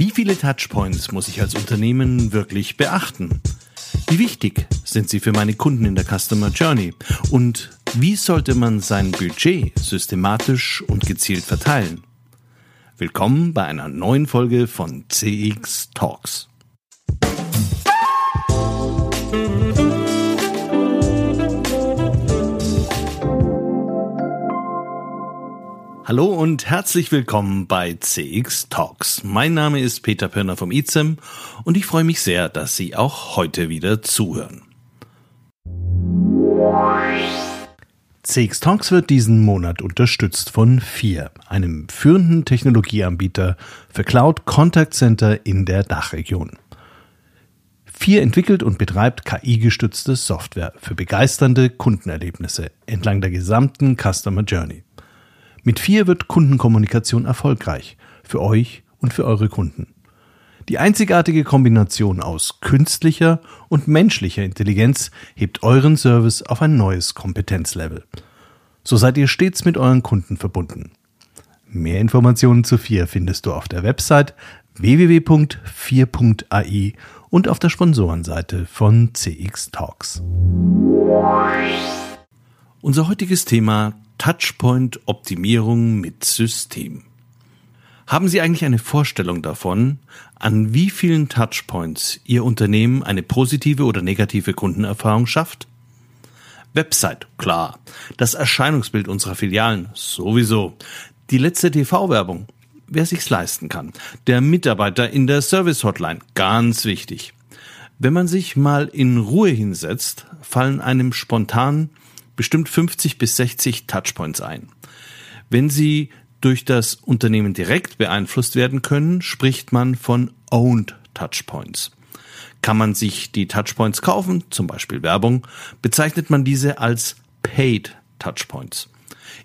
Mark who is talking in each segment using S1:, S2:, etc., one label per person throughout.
S1: Wie viele Touchpoints muss ich als Unternehmen wirklich beachten? Wie wichtig sind sie für meine Kunden in der Customer Journey? Und wie sollte man sein Budget systematisch und gezielt verteilen? Willkommen bei einer neuen Folge von CX Talks. Hallo und herzlich willkommen bei CX Talks. Mein Name ist Peter Pirner vom IZEM und ich freue mich sehr, dass Sie auch heute wieder zuhören. CX Talks wird diesen Monat unterstützt von FIR, einem führenden Technologieanbieter für Cloud Contact Center in der Dachregion. FIR entwickelt und betreibt KI-gestützte Software für begeisternde Kundenerlebnisse entlang der gesamten Customer Journey. Mit vier wird Kundenkommunikation erfolgreich. Für euch und für eure Kunden. Die einzigartige Kombination aus künstlicher und menschlicher Intelligenz hebt euren Service auf ein neues Kompetenzlevel. So seid ihr stets mit euren Kunden verbunden. Mehr Informationen zu 4 findest du auf der Website www.4.ai und auf der Sponsorenseite von CX Talks. Unser heutiges Thema Touchpoint-Optimierung mit System. Haben Sie eigentlich eine Vorstellung davon, an wie vielen Touchpoints Ihr Unternehmen eine positive oder negative Kundenerfahrung schafft? Website, klar. Das Erscheinungsbild unserer Filialen, sowieso. Die letzte TV-Werbung, wer sich's leisten kann. Der Mitarbeiter in der Service-Hotline, ganz wichtig. Wenn man sich mal in Ruhe hinsetzt, fallen einem spontan bestimmt 50 bis 60 Touchpoints ein. Wenn sie durch das Unternehmen direkt beeinflusst werden können, spricht man von Owned Touchpoints. Kann man sich die Touchpoints kaufen, zum Beispiel Werbung, bezeichnet man diese als Paid Touchpoints.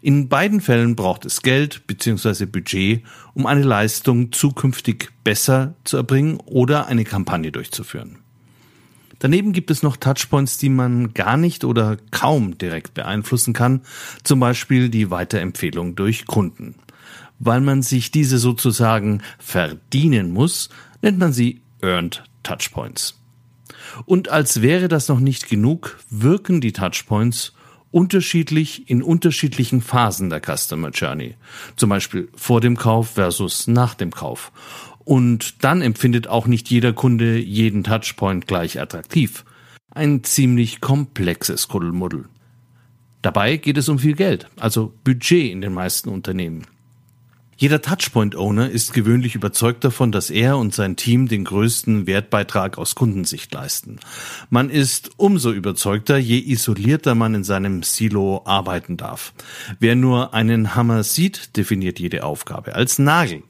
S1: In beiden Fällen braucht es Geld bzw. Budget, um eine Leistung zukünftig besser zu erbringen oder eine Kampagne durchzuführen. Daneben gibt es noch Touchpoints, die man gar nicht oder kaum direkt beeinflussen kann, zum Beispiel die Weiterempfehlung durch Kunden. Weil man sich diese sozusagen verdienen muss, nennt man sie Earned Touchpoints. Und als wäre das noch nicht genug, wirken die Touchpoints unterschiedlich in unterschiedlichen Phasen der Customer Journey. Zum Beispiel vor dem Kauf versus nach dem Kauf. Und dann empfindet auch nicht jeder Kunde jeden Touchpoint gleich attraktiv. Ein ziemlich komplexes Kuddelmuddel. Dabei geht es um viel Geld, also Budget in den meisten Unternehmen. Jeder Touchpoint-Owner ist gewöhnlich überzeugt davon, dass er und sein Team den größten Wertbeitrag aus Kundensicht leisten. Man ist umso überzeugter, je isolierter man in seinem Silo arbeiten darf. Wer nur einen Hammer sieht, definiert jede Aufgabe als Nagel.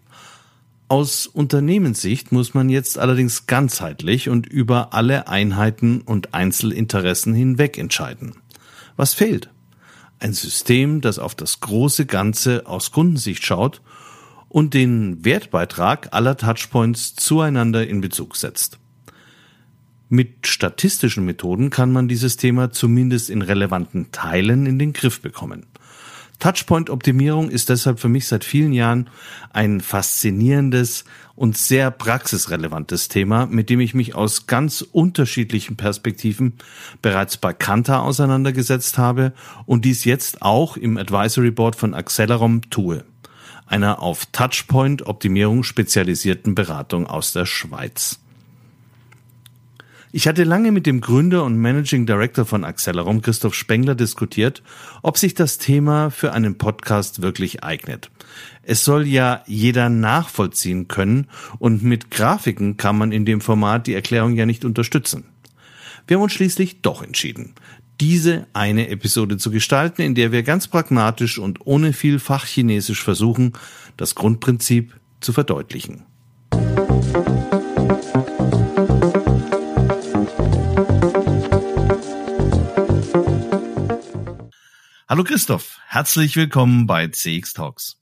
S1: Aus Unternehmenssicht muss man jetzt allerdings ganzheitlich und über alle Einheiten und Einzelinteressen hinweg entscheiden. Was fehlt? Ein System, das auf das große Ganze aus Kundensicht schaut und den Wertbeitrag aller Touchpoints zueinander in Bezug setzt. Mit statistischen Methoden kann man dieses Thema zumindest in relevanten Teilen in den Griff bekommen. Touchpoint-Optimierung ist deshalb für mich seit vielen Jahren ein faszinierendes und sehr praxisrelevantes Thema, mit dem ich mich aus ganz unterschiedlichen Perspektiven bereits bei Kanta auseinandergesetzt habe und dies jetzt auch im Advisory Board von Accelerom tue, einer auf Touchpoint-Optimierung spezialisierten Beratung aus der Schweiz. Ich hatte lange mit dem Gründer und Managing Director von Accelerum, Christoph Spengler, diskutiert, ob sich das Thema für einen Podcast wirklich eignet. Es soll ja jeder nachvollziehen können und mit Grafiken kann man in dem Format die Erklärung ja nicht unterstützen. Wir haben uns schließlich doch entschieden, diese eine Episode zu gestalten, in der wir ganz pragmatisch und ohne viel Fachchinesisch versuchen, das Grundprinzip zu verdeutlichen. Hallo Christoph, herzlich willkommen bei CX Talks.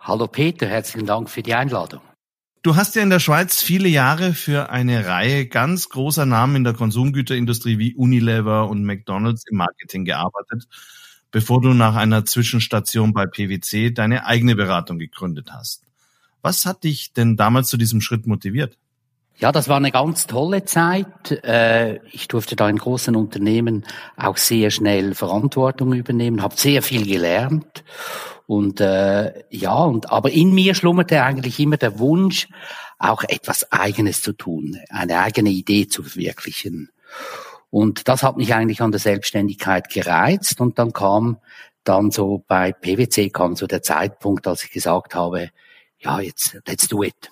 S2: Hallo Peter, herzlichen Dank für die Einladung.
S1: Du hast ja in der Schweiz viele Jahre für eine Reihe ganz großer Namen in der Konsumgüterindustrie wie Unilever und McDonald's im Marketing gearbeitet, bevor du nach einer Zwischenstation bei PwC deine eigene Beratung gegründet hast. Was hat dich denn damals zu diesem Schritt motiviert?
S2: Ja, das war eine ganz tolle Zeit. Äh, ich durfte da in großen Unternehmen auch sehr schnell Verantwortung übernehmen, habe sehr viel gelernt und äh, ja, und aber in mir schlummerte eigentlich immer der Wunsch, auch etwas Eigenes zu tun, eine eigene Idee zu verwirklichen. Und das hat mich eigentlich an der Selbstständigkeit gereizt und dann kam dann so bei PwC kam so der Zeitpunkt, als ich gesagt habe, ja, jetzt let's do it.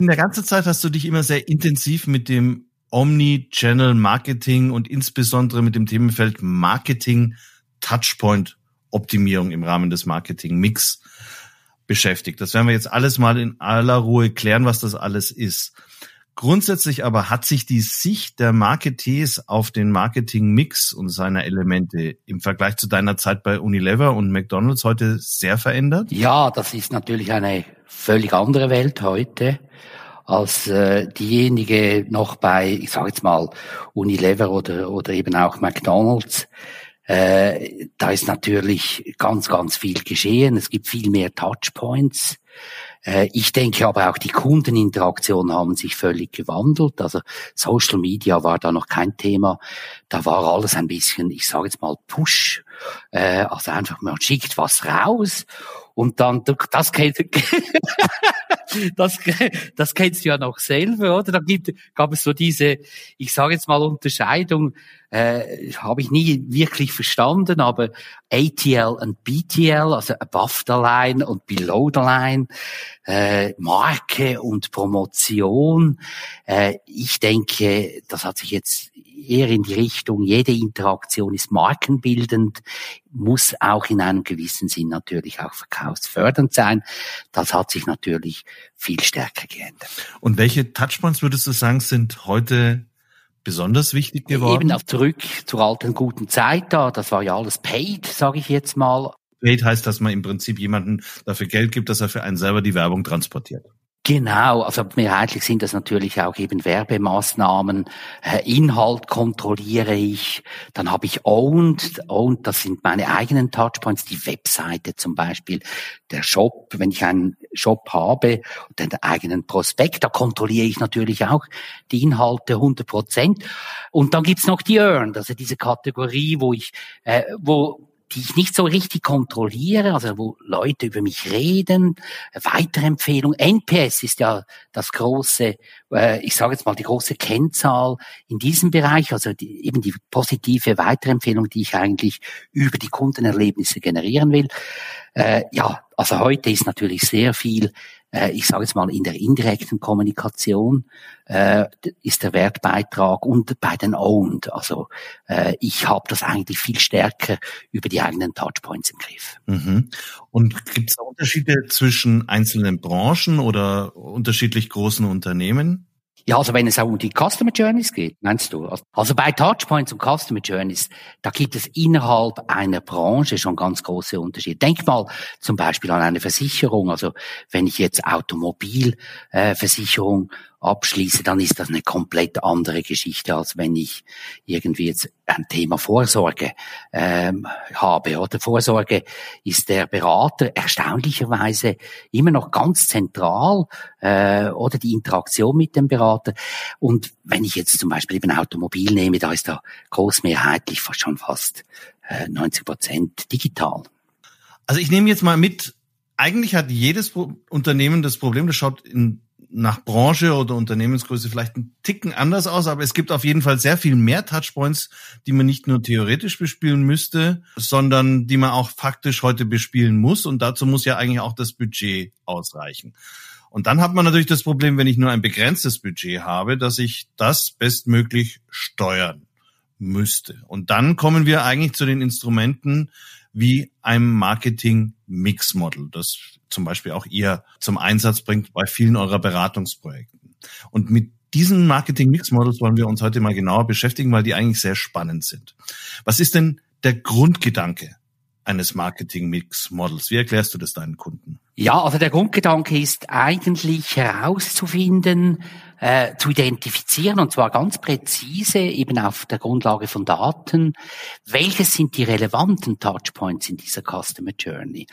S1: In der ganzen Zeit hast du dich immer sehr intensiv mit dem Omni-Channel Marketing und insbesondere mit dem Themenfeld Marketing Touchpoint Optimierung im Rahmen des Marketing Mix beschäftigt. Das werden wir jetzt alles mal in aller Ruhe klären, was das alles ist. Grundsätzlich aber hat sich die Sicht der Marketeers auf den Marketing-Mix und seine Elemente im Vergleich zu deiner Zeit bei Unilever und McDonald's heute sehr verändert?
S2: Ja, das ist natürlich eine völlig andere Welt heute als äh, diejenige noch bei, ich sage jetzt mal, Unilever oder, oder eben auch McDonald's. Äh, da ist natürlich ganz, ganz viel geschehen. Es gibt viel mehr Touchpoints. Äh, ich denke aber auch die Kundeninteraktionen haben sich völlig gewandelt. Also Social Media war da noch kein Thema. Da war alles ein bisschen, ich sage jetzt mal Push. Äh, also einfach man schickt was raus und dann das kennt das das kennst du ja noch selber, oder? Da gibt gab es so diese, ich sage jetzt mal Unterscheidung äh, habe ich nie wirklich verstanden, aber ATL und BTL, also above the line und below the line, äh, Marke und Promotion. Äh, ich denke, das hat sich jetzt eher in die Richtung, jede Interaktion ist markenbildend, muss auch in einem gewissen Sinn natürlich auch verkaufsfördernd sein. Das hat sich natürlich viel stärker geändert.
S1: Und welche Touchpoints würdest du sagen, sind heute besonders wichtig geworden?
S2: Eben auf zurück zur alten guten Zeit da. Das war ja alles paid, sage ich jetzt mal.
S1: Paid heißt, dass man im Prinzip jemanden dafür Geld gibt, dass er für einen selber die Werbung transportiert.
S2: Genau, also mehrheitlich sind das natürlich auch eben Werbemaßnahmen. Äh, Inhalt kontrolliere ich, dann habe ich Owned. Owned, das sind meine eigenen Touchpoints, die Webseite zum Beispiel, der Shop, wenn ich einen Shop habe, den eigenen Prospekt, da kontrolliere ich natürlich auch die Inhalte 100 Prozent. Und dann gibt's noch die Earned, also diese Kategorie, wo ich, äh, wo die ich nicht so richtig kontrolliere, also wo Leute über mich reden, Weiterempfehlung. NPS ist ja das große, äh, ich sage jetzt mal die große Kennzahl in diesem Bereich, also die, eben die positive Weiterempfehlung, die ich eigentlich über die Kundenerlebnisse generieren will. Äh, ja, also heute ist natürlich sehr viel äh, ich sage jetzt mal, in der indirekten Kommunikation äh, ist der Wertbeitrag und bei den Owned. Also äh, ich habe das eigentlich viel stärker über die eigenen Touchpoints im Griff.
S1: Mhm. Und gibt es Unterschiede zwischen einzelnen Branchen oder unterschiedlich großen Unternehmen?
S2: Ja, also wenn es auch um die Customer Journeys geht, meinst du? Also bei Touchpoints und Customer Journeys, da gibt es innerhalb einer Branche schon ganz große Unterschiede. Denk mal zum Beispiel an eine Versicherung. Also wenn ich jetzt Automobilversicherung äh, abschließe, dann ist das eine komplett andere Geschichte, als wenn ich irgendwie jetzt ein Thema Vorsorge ähm, habe. Oder Vorsorge ist der Berater erstaunlicherweise immer noch ganz zentral äh, oder die Interaktion mit dem Berater. Und wenn ich jetzt zum Beispiel eben Automobil nehme, da ist da großmehrheitlich schon fast äh, 90 Prozent digital.
S1: Also ich nehme jetzt mal mit, eigentlich hat jedes Unternehmen das Problem, das schaut in nach Branche oder Unternehmensgröße vielleicht ein Ticken anders aus, aber es gibt auf jeden Fall sehr viel mehr Touchpoints, die man nicht nur theoretisch bespielen müsste, sondern die man auch faktisch heute bespielen muss. Und dazu muss ja eigentlich auch das Budget ausreichen. Und dann hat man natürlich das Problem, wenn ich nur ein begrenztes Budget habe, dass ich das bestmöglich steuern müsste. Und dann kommen wir eigentlich zu den Instrumenten wie einem Marketing-Mix-Model, das zum Beispiel auch ihr zum Einsatz bringt bei vielen eurer Beratungsprojekten. Und mit diesen Marketing-Mix-Models wollen wir uns heute mal genauer beschäftigen, weil die eigentlich sehr spannend sind. Was ist denn der Grundgedanke eines Marketing-Mix-Models? Wie erklärst du das deinen Kunden?
S2: Ja, also der Grundgedanke ist eigentlich herauszufinden, äh, zu identifizieren, und zwar ganz präzise, eben auf der Grundlage von Daten, welches sind die relevanten Touchpoints in dieser Customer Journey.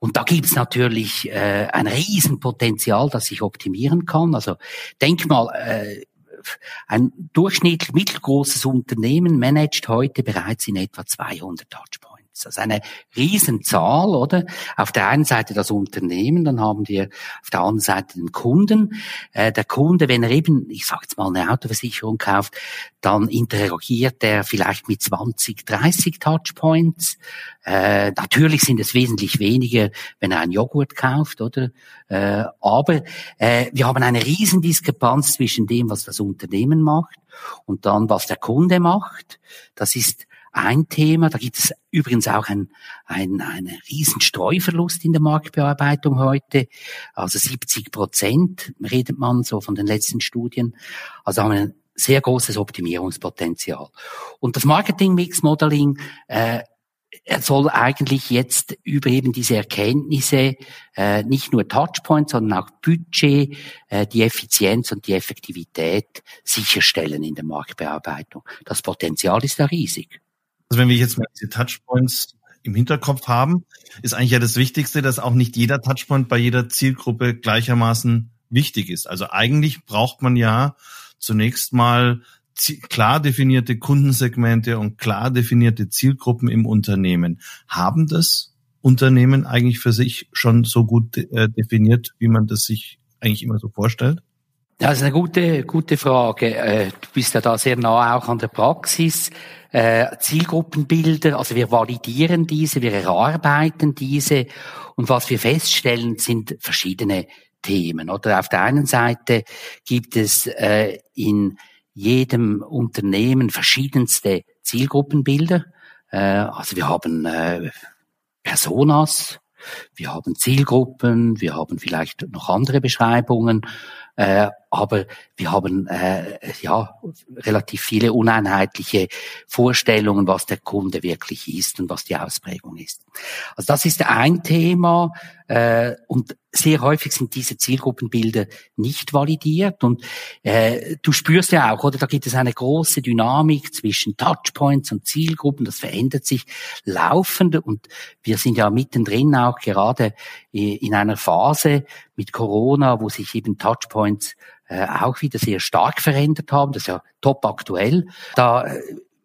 S2: Und da gibt's natürlich äh, ein Riesenpotenzial, das ich optimieren kann. Also denk mal, äh, ein durchschnittlich mittelgroßes Unternehmen managt heute bereits in etwa 200 Touchpoints. Das ist eine Riesenzahl, oder? Auf der einen Seite das Unternehmen, dann haben wir auf der anderen Seite den Kunden. Äh, der Kunde, wenn er eben, ich sage jetzt mal, eine Autoversicherung kauft, dann interagiert er vielleicht mit 20, 30 Touchpoints. Äh, natürlich sind es wesentlich weniger, wenn er einen Joghurt kauft, oder? Äh, aber äh, wir haben eine riesen Diskrepanz zwischen dem, was das Unternehmen macht und dann, was der Kunde macht. Das ist ein Thema. Da gibt es übrigens auch ein, ein, einen riesen Streuverlust in der Marktbearbeitung heute. Also 70 Prozent redet man so von den letzten Studien. Also haben wir ein sehr großes Optimierungspotenzial. Und das Marketing-Mix-Modeling äh, soll eigentlich jetzt über eben diese Erkenntnisse äh, nicht nur Touchpoints, sondern auch Budget, äh, die Effizienz und die Effektivität sicherstellen in der Marktbearbeitung. Das Potenzial ist da riesig.
S1: Also wenn wir jetzt mal diese Touchpoints im Hinterkopf haben, ist eigentlich ja das Wichtigste, dass auch nicht jeder Touchpoint bei jeder Zielgruppe gleichermaßen wichtig ist. Also eigentlich braucht man ja zunächst mal klar definierte Kundensegmente und klar definierte Zielgruppen im Unternehmen. Haben das Unternehmen eigentlich für sich schon so gut äh, definiert, wie man das sich eigentlich immer so vorstellt?
S2: Das ist eine gute, gute Frage. Äh, du bist ja da sehr nah auch an der Praxis. Äh, Zielgruppenbilder, also wir validieren diese, wir erarbeiten diese und was wir feststellen, sind verschiedene Themen. Oder auf der einen Seite gibt es äh, in jedem Unternehmen verschiedenste Zielgruppenbilder. Also wir haben Personas, wir haben Zielgruppen, wir haben vielleicht noch andere Beschreibungen, äh, aber wir haben äh, ja relativ viele uneinheitliche Vorstellungen, was der Kunde wirklich ist und was die Ausprägung ist. Also das ist ein Thema äh, und sehr häufig sind diese Zielgruppenbilder nicht validiert und äh, du spürst ja auch, oder da gibt es eine große Dynamik zwischen Touchpoints und Zielgruppen, das verändert sich laufend und wir sind ja mittendrin auch gerade in einer Phase mit Corona, wo sich eben Touchpoints äh, auch wieder sehr stark verändert haben. Das ist ja top aktuell. Da äh,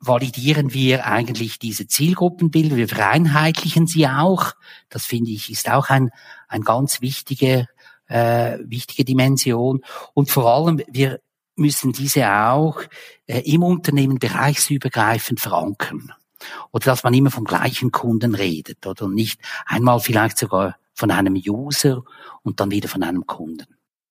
S2: validieren wir eigentlich diese Zielgruppenbilder, wir vereinheitlichen sie auch. Das finde ich ist auch ein, ein ganz wichtige, äh, wichtige Dimension. Und vor allem, wir müssen diese auch äh, im Unternehmen bereichsübergreifend verankern. Oder dass man immer vom gleichen Kunden redet oder nicht einmal vielleicht sogar von einem User und dann wieder von einem Kunden.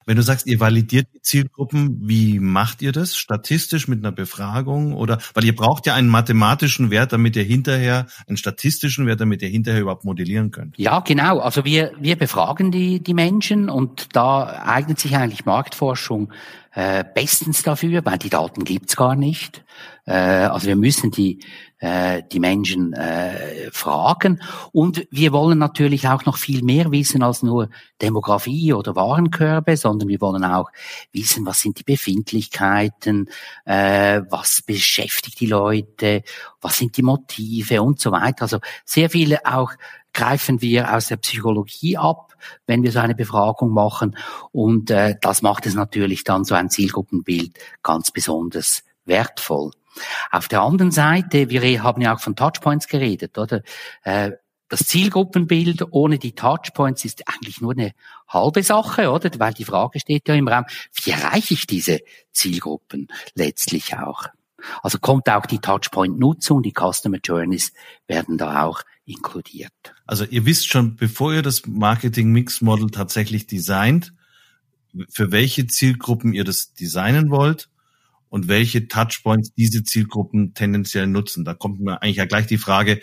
S1: Wenn du sagst, ihr validiert die Zielgruppen, wie macht ihr das? Statistisch mit einer Befragung oder, weil ihr braucht ja einen mathematischen Wert, damit ihr hinterher, einen statistischen Wert, damit ihr hinterher überhaupt modellieren könnt.
S2: Ja, genau. Also wir, wir befragen die, die Menschen und da eignet sich eigentlich Marktforschung äh, bestens dafür, weil die Daten gibt's gar nicht. Äh, also wir müssen die, äh, die Menschen äh, fragen. Und wir wollen natürlich auch noch viel mehr wissen als nur Demografie oder Warenkörbe, sondern wir wollen auch wissen, was sind die Befindlichkeiten, äh, was beschäftigt die Leute, was sind die Motive und so weiter. Also sehr viele auch greifen wir aus der Psychologie ab, wenn wir so eine Befragung machen. Und äh, das macht es natürlich dann so ein Zielgruppenbild ganz besonders wertvoll. Auf der anderen Seite, wir haben ja auch von Touchpoints geredet, oder? Äh, das Zielgruppenbild ohne die Touchpoints ist eigentlich nur eine halbe Sache, oder? Weil die Frage steht ja im Raum, wie erreiche ich diese Zielgruppen letztlich auch? Also kommt auch die Touchpoint-Nutzung, die Customer Journeys werden da auch inkludiert.
S1: Also ihr wisst schon, bevor ihr das Marketing-Mix-Model tatsächlich designt, für welche Zielgruppen ihr das designen wollt und welche Touchpoints diese Zielgruppen tendenziell nutzen. Da kommt mir eigentlich ja gleich die Frage,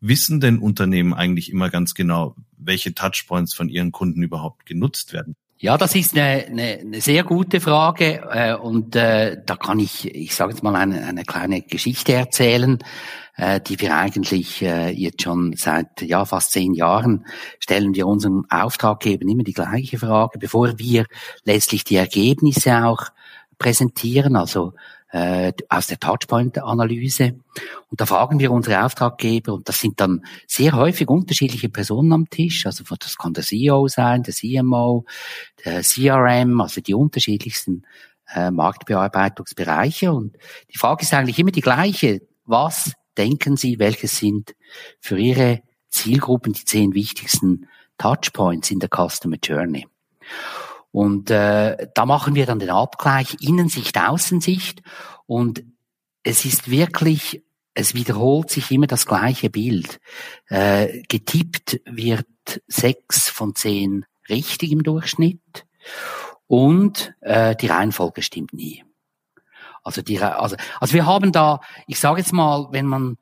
S1: wissen denn Unternehmen eigentlich immer ganz genau, welche Touchpoints von ihren Kunden überhaupt genutzt werden?
S2: Ja, das ist eine, eine, eine sehr gute Frage äh, und äh, da kann ich, ich sage jetzt mal eine, eine kleine Geschichte erzählen, äh, die wir eigentlich äh, jetzt schon seit ja fast zehn Jahren stellen wir unserem Auftraggeber immer die gleiche Frage, bevor wir letztlich die Ergebnisse auch präsentieren. Also äh, aus der Touchpoint-Analyse. Und da fragen wir unsere Auftraggeber, und das sind dann sehr häufig unterschiedliche Personen am Tisch, also das kann der CEO sein, der CMO, der CRM, also die unterschiedlichsten äh, Marktbearbeitungsbereiche. Und die Frage ist eigentlich immer die gleiche. Was denken Sie, welche sind für Ihre Zielgruppen die zehn wichtigsten Touchpoints in der Customer Journey? Und äh, da machen wir dann den Abgleich Innensicht, Außensicht. Und es ist wirklich, es wiederholt sich immer das gleiche Bild. Äh, getippt wird sechs von zehn richtig im Durchschnitt und äh, die Reihenfolge stimmt nie. Also, die, also, also wir haben da, ich sage jetzt mal, wenn man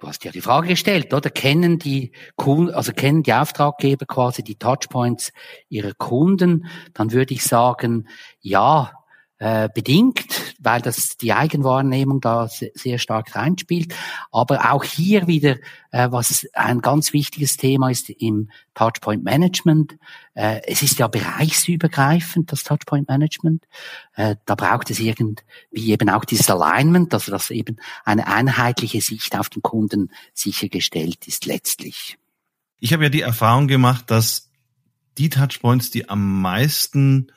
S2: Du hast ja die Frage gestellt, oder? Kennen die Kunden, also kennen die Auftraggeber quasi die Touchpoints ihrer Kunden? Dann würde ich sagen, ja, äh, bedingt, weil das die Eigenwahrnehmung da sehr stark reinspielt. Aber auch hier wieder, äh, was ein ganz wichtiges Thema ist im Touchpoint Management. Äh, es ist ja bereichsübergreifend, das Touchpoint Management. Äh, da braucht es irgendwie eben auch dieses Alignment, also dass eben eine einheitliche Sicht auf den Kunden sichergestellt ist letztlich.
S1: Ich habe ja die Erfahrung gemacht, dass die Touchpoints, die am meisten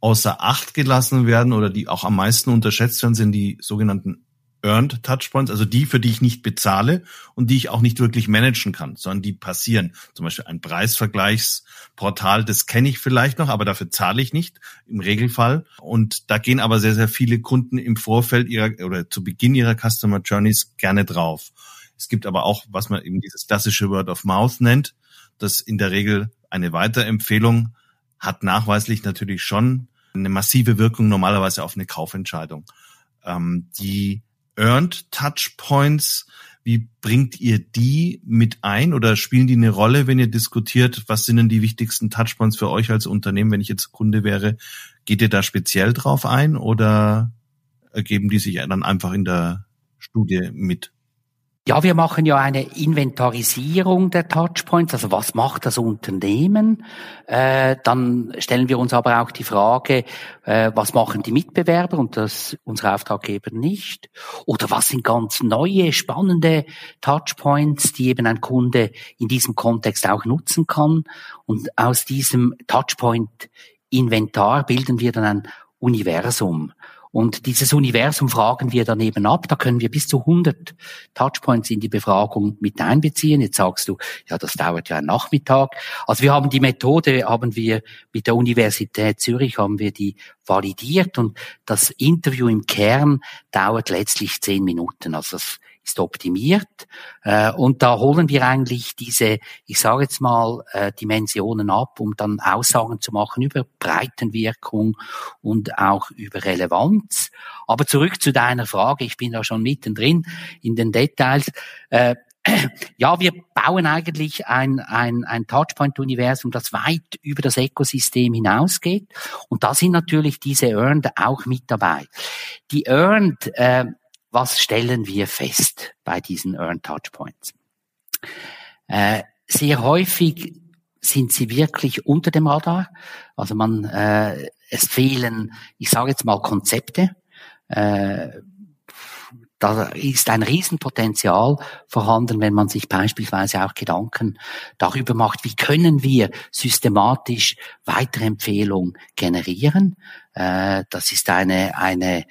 S1: außer Acht gelassen werden oder die auch am meisten unterschätzt werden, sind die sogenannten Earned Touchpoints, also die, für die ich nicht bezahle und die ich auch nicht wirklich managen kann, sondern die passieren. Zum Beispiel ein Preisvergleichsportal, das kenne ich vielleicht noch, aber dafür zahle ich nicht im Regelfall. Und da gehen aber sehr, sehr viele Kunden im Vorfeld ihrer oder zu Beginn ihrer Customer Journeys gerne drauf. Es gibt aber auch, was man eben dieses klassische Word of Mouth nennt, das in der Regel eine Weiterempfehlung hat nachweislich natürlich schon eine massive Wirkung normalerweise auf eine Kaufentscheidung. Ähm, die Earned Touchpoints, wie bringt ihr die mit ein oder spielen die eine Rolle, wenn ihr diskutiert, was sind denn die wichtigsten Touchpoints für euch als Unternehmen, wenn ich jetzt Kunde wäre? Geht ihr da speziell drauf ein oder ergeben die sich dann einfach in der Studie mit?
S2: Ja, wir machen ja eine Inventarisierung der Touchpoints, also was macht das Unternehmen? Äh, dann stellen wir uns aber auch die Frage, äh, was machen die Mitbewerber und das unsere Auftraggeber nicht? Oder was sind ganz neue, spannende Touchpoints, die eben ein Kunde in diesem Kontext auch nutzen kann? Und aus diesem Touchpoint-Inventar bilden wir dann ein Universum. Und dieses Universum fragen wir dann eben ab. Da können wir bis zu 100 Touchpoints in die Befragung mit einbeziehen. Jetzt sagst du, ja, das dauert ja einen Nachmittag. Also wir haben die Methode, haben wir mit der Universität Zürich, haben wir die validiert und das Interview im Kern dauert letztlich zehn Minuten. Also das ist optimiert. Äh, und da holen wir eigentlich diese, ich sage jetzt mal, äh, Dimensionen ab, um dann Aussagen zu machen über Breitenwirkung und auch über Relevanz. Aber zurück zu deiner Frage, ich bin da schon mittendrin in den Details. Äh, ja, wir bauen eigentlich ein, ein, ein Touchpoint-Universum, das weit über das Ökosystem hinausgeht. Und da sind natürlich diese Earned auch mit dabei. Die Earned, äh, was stellen wir fest bei diesen Earned Touchpoints? Äh, sehr häufig sind sie wirklich unter dem Radar. Also man, äh, es fehlen, ich sage jetzt mal Konzepte. Äh, da ist ein Riesenpotenzial vorhanden, wenn man sich beispielsweise auch Gedanken darüber macht, wie können wir systematisch weitere Empfehlungen generieren. Äh, das ist eine, eine,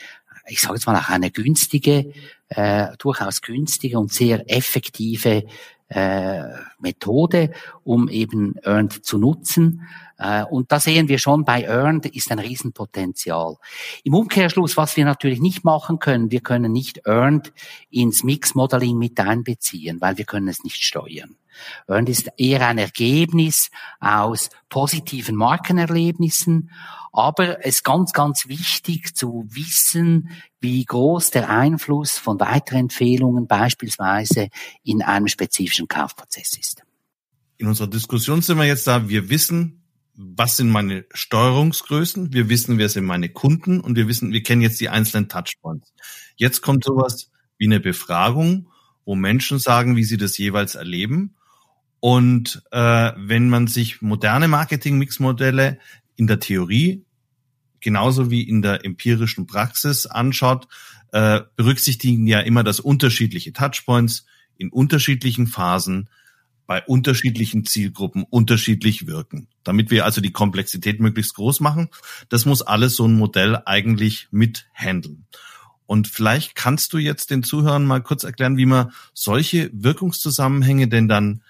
S2: ich sage jetzt mal auch eine günstige, äh, durchaus günstige und sehr effektive äh, Methode, um eben Earned zu nutzen. Äh, und da sehen wir schon, bei Earned ist ein Riesenpotenzial. Im Umkehrschluss, was wir natürlich nicht machen können, wir können nicht Earned ins Mix-Modeling mit einbeziehen, weil wir können es nicht steuern. Earned ist eher ein Ergebnis aus positiven Markenerlebnissen, aber es ist ganz, ganz wichtig zu wissen, wie groß der Einfluss von weiteren Empfehlungen beispielsweise in einem spezifischen Kaufprozess ist.
S1: In unserer Diskussion sind wir jetzt da, wir wissen, was sind meine Steuerungsgrößen, wir wissen, wer sind meine Kunden und wir wissen, wir kennen jetzt die einzelnen Touchpoints. Jetzt kommt sowas wie eine Befragung, wo Menschen sagen, wie sie das jeweils erleben. Und äh, wenn man sich moderne Marketing-Mix-Modelle in der Theorie genauso wie in der empirischen Praxis anschaut, äh, berücksichtigen ja immer das unterschiedliche Touchpoints in unterschiedlichen Phasen bei unterschiedlichen Zielgruppen unterschiedlich wirken. Damit wir also die Komplexität möglichst groß machen, das muss alles so ein Modell eigentlich mit handeln. Und vielleicht kannst du jetzt den Zuhörern mal kurz erklären, wie man solche Wirkungszusammenhänge denn dann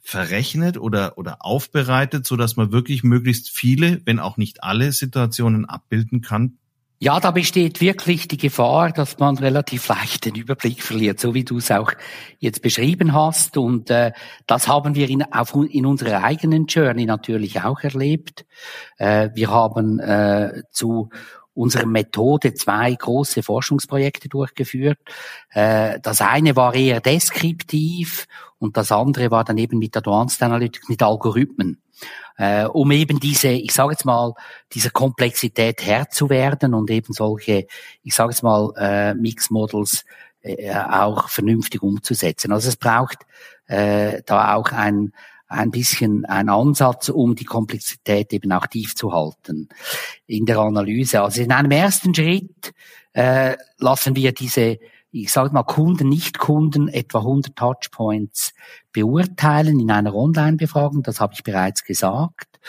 S1: verrechnet oder, oder aufbereitet, so dass man wirklich möglichst viele, wenn auch nicht alle Situationen abbilden kann,
S2: ja, da besteht wirklich die Gefahr, dass man relativ leicht den Überblick verliert, so wie du es auch jetzt beschrieben hast. Und äh, das haben wir in, auf, in unserer eigenen Journey natürlich auch erlebt. Äh, wir haben äh, zu unserer Methode zwei große Forschungsprojekte durchgeführt. Äh, das eine war eher deskriptiv und das andere war dann eben mit Advanced Analytics, mit Algorithmen äh, um eben diese, ich sage jetzt mal, dieser Komplexität Herr zu werden und eben solche, ich sage jetzt mal, äh, Mix Models äh, auch vernünftig umzusetzen. Also es braucht äh, da auch ein ein bisschen ein Ansatz, um die Komplexität eben auch tief zu halten in der Analyse. Also in einem ersten Schritt äh, lassen wir diese ich sage mal Kunden, Nicht-Kunden etwa 100 Touchpoints beurteilen in einer Online-Befragung, das habe ich bereits gesagt.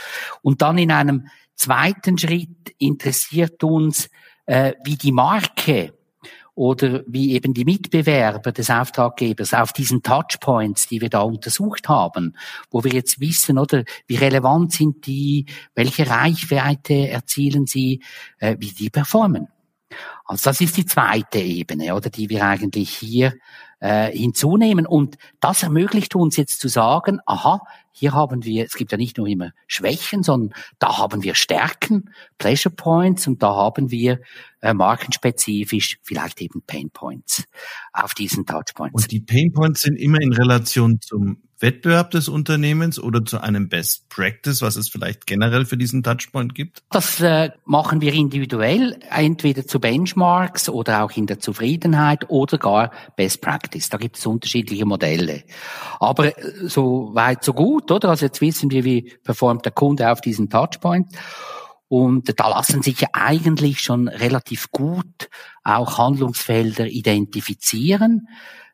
S2: Und dann in einem zweiten Schritt interessiert uns, äh, wie die Marke oder wie eben die Mitbewerber des Auftraggebers auf diesen Touchpoints, die wir da untersucht haben, wo wir jetzt wissen, oder wie relevant sind die, welche Reichweite erzielen sie, äh, wie die performen. Also das ist die zweite Ebene, oder die wir eigentlich hier äh, hinzunehmen. Und das ermöglicht uns jetzt zu sagen, aha, hier haben wir, es gibt ja nicht nur immer Schwächen, sondern da haben wir Stärken, Pleasure Points und da haben wir äh, markenspezifisch vielleicht eben Pain Points auf diesen Touchpoints.
S1: Und die Pain Points sind immer in Relation zum Wettbewerb des Unternehmens oder zu einem Best Practice, was es vielleicht generell für diesen Touchpoint gibt?
S2: Das äh, machen wir individuell, entweder zu Benchmarks oder auch in der Zufriedenheit oder gar Best Practice. Da gibt es unterschiedliche Modelle. Aber äh, so weit, so gut, oder? Also jetzt wissen wir, wie performt der Kunde auf diesen Touchpoint. Und da lassen sich ja eigentlich schon relativ gut auch Handlungsfelder identifizieren.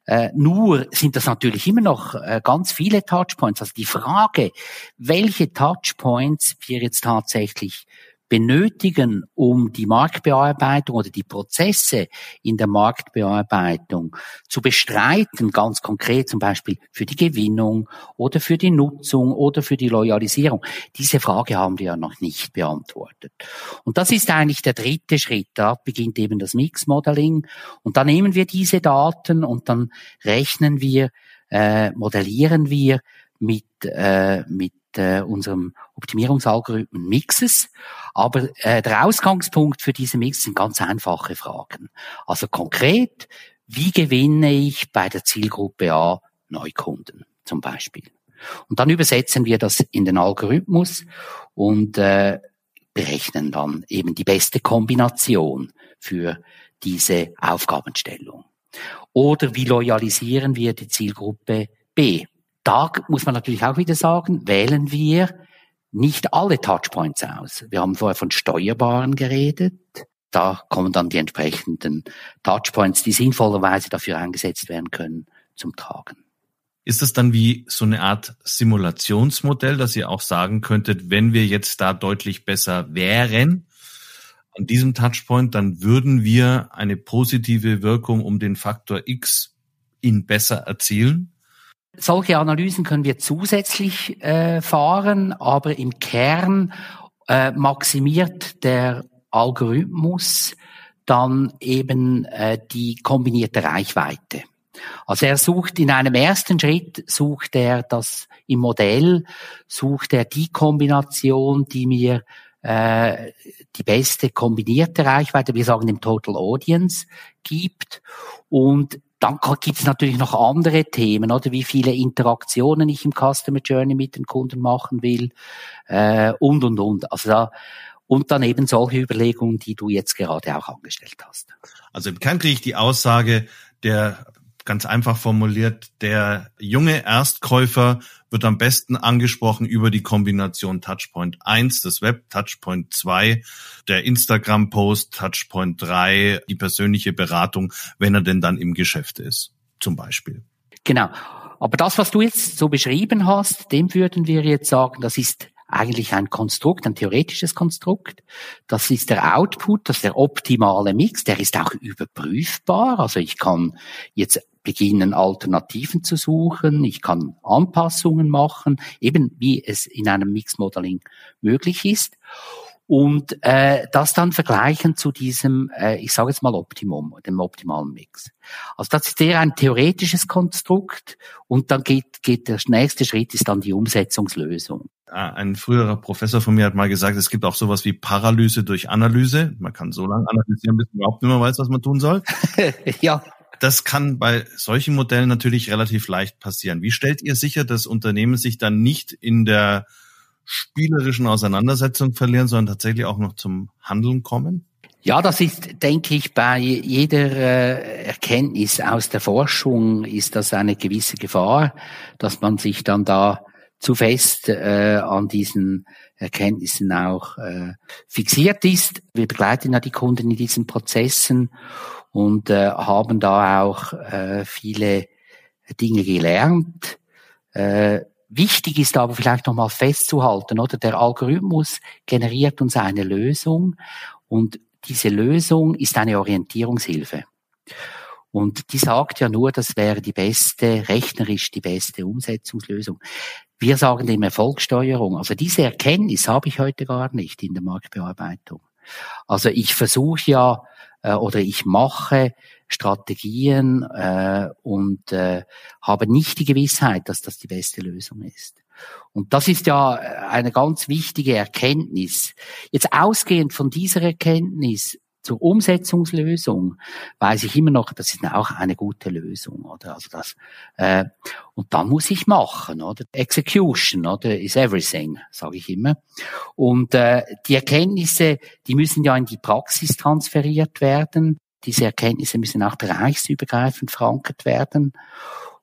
S2: Äh, nur sind das natürlich immer noch äh, ganz viele Touchpoints. Also die Frage, welche Touchpoints wir jetzt tatsächlich benötigen, um die Marktbearbeitung oder die Prozesse in der Marktbearbeitung zu bestreiten, ganz konkret zum Beispiel für die Gewinnung oder für die Nutzung oder für die Loyalisierung. Diese Frage haben wir ja noch nicht beantwortet. Und das ist eigentlich der dritte Schritt. Da beginnt eben das Mix-Modeling. Und dann nehmen wir diese Daten und dann rechnen wir, äh, modellieren wir mit, äh, mit äh, unserem Optimierungsalgorithmen Mixes. Aber äh, der Ausgangspunkt für diese Mix sind ganz einfache Fragen. Also konkret, wie gewinne ich bei der Zielgruppe A Neukunden zum Beispiel? Und dann übersetzen wir das in den Algorithmus und äh, berechnen dann eben die beste Kombination für diese Aufgabenstellung. Oder wie loyalisieren wir die Zielgruppe B? Da muss man natürlich auch wieder sagen, wählen wir nicht alle Touchpoints aus. Wir haben vorher von Steuerbaren geredet. Da kommen dann die entsprechenden Touchpoints, die sinnvollerweise dafür eingesetzt werden können, zum Tragen.
S1: Ist das dann wie so eine Art Simulationsmodell, dass ihr auch sagen könntet, wenn wir jetzt da deutlich besser wären an diesem Touchpoint, dann würden wir eine positive Wirkung um den Faktor X in besser erzielen?
S2: Solche Analysen können wir zusätzlich äh, fahren, aber im Kern äh, maximiert der Algorithmus dann eben äh, die kombinierte Reichweite. Also er sucht in einem ersten Schritt, sucht er das im Modell, sucht er die Kombination, die mir äh, die beste kombinierte Reichweite, wir sagen im Total Audience, gibt. Und dann gibt es natürlich noch andere Themen, oder wie viele Interaktionen ich im Customer Journey mit den Kunden machen will äh, und und und. Also da und dann eben solche Überlegungen, die du jetzt gerade auch angestellt hast.
S1: Also im Kern kriege ich die Aussage, der ganz einfach formuliert, der junge Erstkäufer wird am besten angesprochen über die Kombination Touchpoint 1, das Web, Touchpoint 2, der Instagram-Post, Touchpoint 3, die persönliche Beratung, wenn er denn dann im Geschäft ist, zum Beispiel.
S2: Genau. Aber das, was du jetzt so beschrieben hast, dem würden wir jetzt sagen, das ist eigentlich ein Konstrukt, ein theoretisches Konstrukt. Das ist der Output, das ist der optimale Mix, der ist auch überprüfbar. Also ich kann jetzt beginnen, Alternativen zu suchen, ich kann Anpassungen machen, eben wie es in einem Mix-Modeling möglich ist und äh, das dann vergleichen zu diesem, äh, ich sage jetzt mal Optimum, dem optimalen Mix. Also das ist eher ein theoretisches Konstrukt und dann geht, geht der nächste Schritt ist dann die Umsetzungslösung.
S1: Ein früherer Professor von mir hat mal gesagt, es gibt auch sowas wie Paralyse durch Analyse. Man kann so lange analysieren, bis man überhaupt nicht mehr weiß, was man tun soll.
S2: ja.
S1: Das kann bei solchen Modellen natürlich relativ leicht passieren. Wie stellt ihr sicher, dass Unternehmen sich dann nicht in der spielerischen Auseinandersetzung verlieren, sondern tatsächlich auch noch zum Handeln kommen?
S2: Ja, das ist, denke ich, bei jeder äh, Erkenntnis aus der Forschung ist das eine gewisse Gefahr, dass man sich dann da zu fest äh, an diesen Erkenntnissen auch äh, fixiert ist. Wir begleiten ja die Kunden in diesen Prozessen und äh, haben da auch äh, viele Dinge gelernt. Äh, Wichtig ist aber vielleicht nochmal festzuhalten, oder? Der Algorithmus generiert uns eine Lösung und diese Lösung ist eine Orientierungshilfe. Und die sagt ja nur, das wäre die beste, rechnerisch die beste Umsetzungslösung. Wir sagen dem Erfolgssteuerung. Also diese Erkenntnis habe ich heute gar nicht in der Marktbearbeitung. Also ich versuche ja äh, oder ich mache Strategien äh, und äh, habe nicht die Gewissheit, dass das die beste Lösung ist. Und das ist ja eine ganz wichtige Erkenntnis. Jetzt ausgehend von dieser Erkenntnis zur Umsetzungslösung weiß ich immer noch, das ist auch eine gute Lösung, oder? Also das äh, und dann muss ich machen, oder? Execution, oder is everything, sage ich immer. Und äh, die Erkenntnisse, die müssen ja in die Praxis transferiert werden. Diese Erkenntnisse müssen auch bereichsübergreifend verankert werden.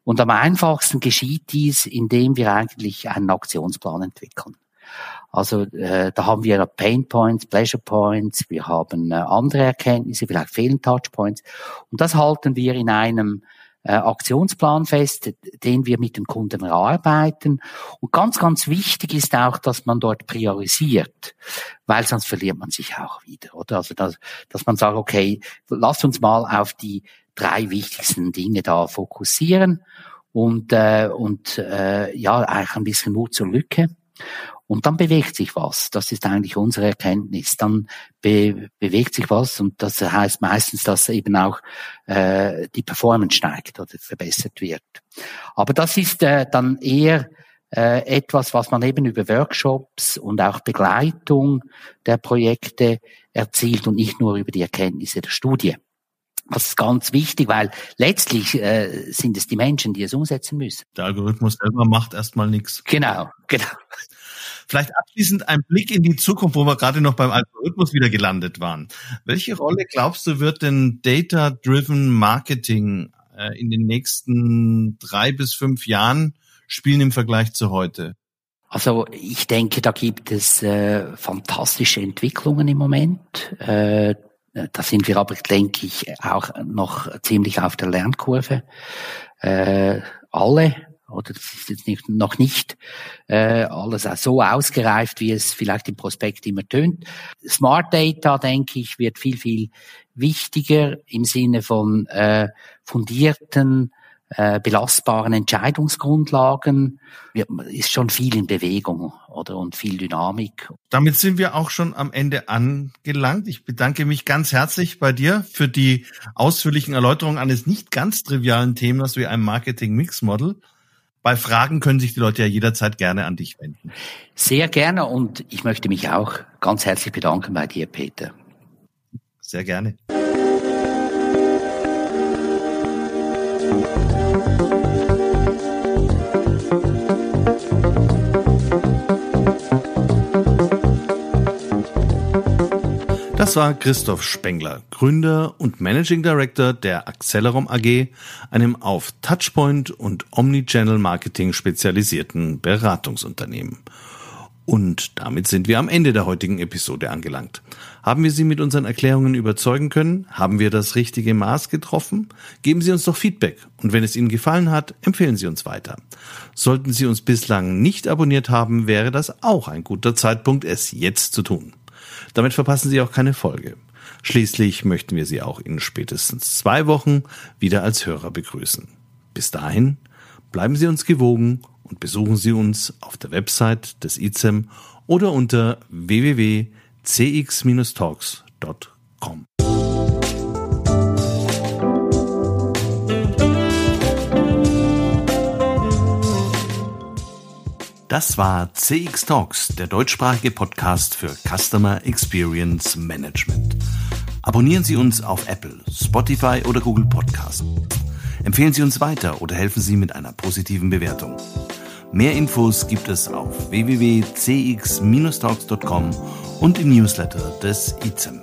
S2: Und am einfachsten geschieht dies, indem wir eigentlich einen Aktionsplan entwickeln. Also äh, da haben wir Pain Points, Pleasure Points, wir haben äh, andere Erkenntnisse, vielleicht fehlen Touch Points. Und das halten wir in einem äh, Aktionsplan fest, den wir mit den Kunden erarbeiten. Und ganz, ganz wichtig ist auch, dass man dort priorisiert, weil sonst verliert man sich auch wieder, oder? Also, dass, dass man sagt, okay, lass uns mal auf die drei wichtigsten Dinge da fokussieren und, äh, und äh, ja, eigentlich ein bisschen Mut zur Lücke. Und dann bewegt sich was. Das ist eigentlich unsere Erkenntnis. Dann be bewegt sich was und das heißt meistens, dass eben auch äh, die Performance steigt oder verbessert wird. Aber das ist äh, dann eher äh, etwas, was man eben über Workshops und auch Begleitung der Projekte erzielt und nicht nur über die Erkenntnisse der Studie. Das ist ganz wichtig, weil letztlich äh, sind es die Menschen, die es umsetzen müssen.
S1: Der Algorithmus selber macht erstmal nichts.
S2: Genau, genau.
S1: Vielleicht abschließend ein Blick in die Zukunft, wo wir gerade noch beim Algorithmus wieder gelandet waren. Welche Rolle glaubst du, wird denn Data-Driven Marketing äh, in den nächsten drei bis fünf Jahren spielen im Vergleich zu heute?
S2: Also ich denke, da gibt es äh, fantastische Entwicklungen im Moment. Äh, da sind wir aber, denke ich, auch noch ziemlich auf der Lernkurve. Äh, alle oder das ist jetzt nicht, noch nicht äh, alles so ausgereift, wie es vielleicht im Prospekt immer tönt. Smart Data, denke ich, wird viel, viel wichtiger im Sinne von äh, fundierten, äh, belastbaren Entscheidungsgrundlagen. Wir, ist schon viel in Bewegung oder und viel Dynamik.
S1: Damit sind wir auch schon am Ende angelangt. Ich bedanke mich ganz herzlich bei dir für die ausführlichen Erläuterungen eines nicht ganz trivialen Themas wie einem Marketing Mix Model bei Fragen können sich die Leute ja jederzeit gerne an dich wenden.
S2: Sehr gerne und ich möchte mich auch ganz herzlich bedanken bei dir, Peter.
S1: Sehr gerne. Das Christoph Spengler, Gründer und Managing Director der Accelerom AG, einem auf Touchpoint und Omnichannel Marketing spezialisierten Beratungsunternehmen. Und damit sind wir am Ende der heutigen Episode angelangt. Haben wir Sie mit unseren Erklärungen überzeugen können? Haben wir das richtige Maß getroffen? Geben Sie uns doch Feedback und wenn es Ihnen gefallen hat, empfehlen Sie uns weiter. Sollten Sie uns bislang nicht abonniert haben, wäre das auch ein guter Zeitpunkt, es jetzt zu tun. Damit verpassen Sie auch keine Folge. Schließlich möchten wir Sie auch in spätestens zwei Wochen wieder als Hörer begrüßen. Bis dahin, bleiben Sie uns gewogen und besuchen Sie uns auf der Website des ICEM oder unter www.cx-talks.com. Das war CX Talks, der deutschsprachige Podcast für Customer Experience Management. Abonnieren Sie uns auf Apple, Spotify oder Google Podcast. Empfehlen Sie uns weiter oder helfen Sie mit einer positiven Bewertung. Mehr Infos gibt es auf www.cx-talks.com und im Newsletter des ICEM.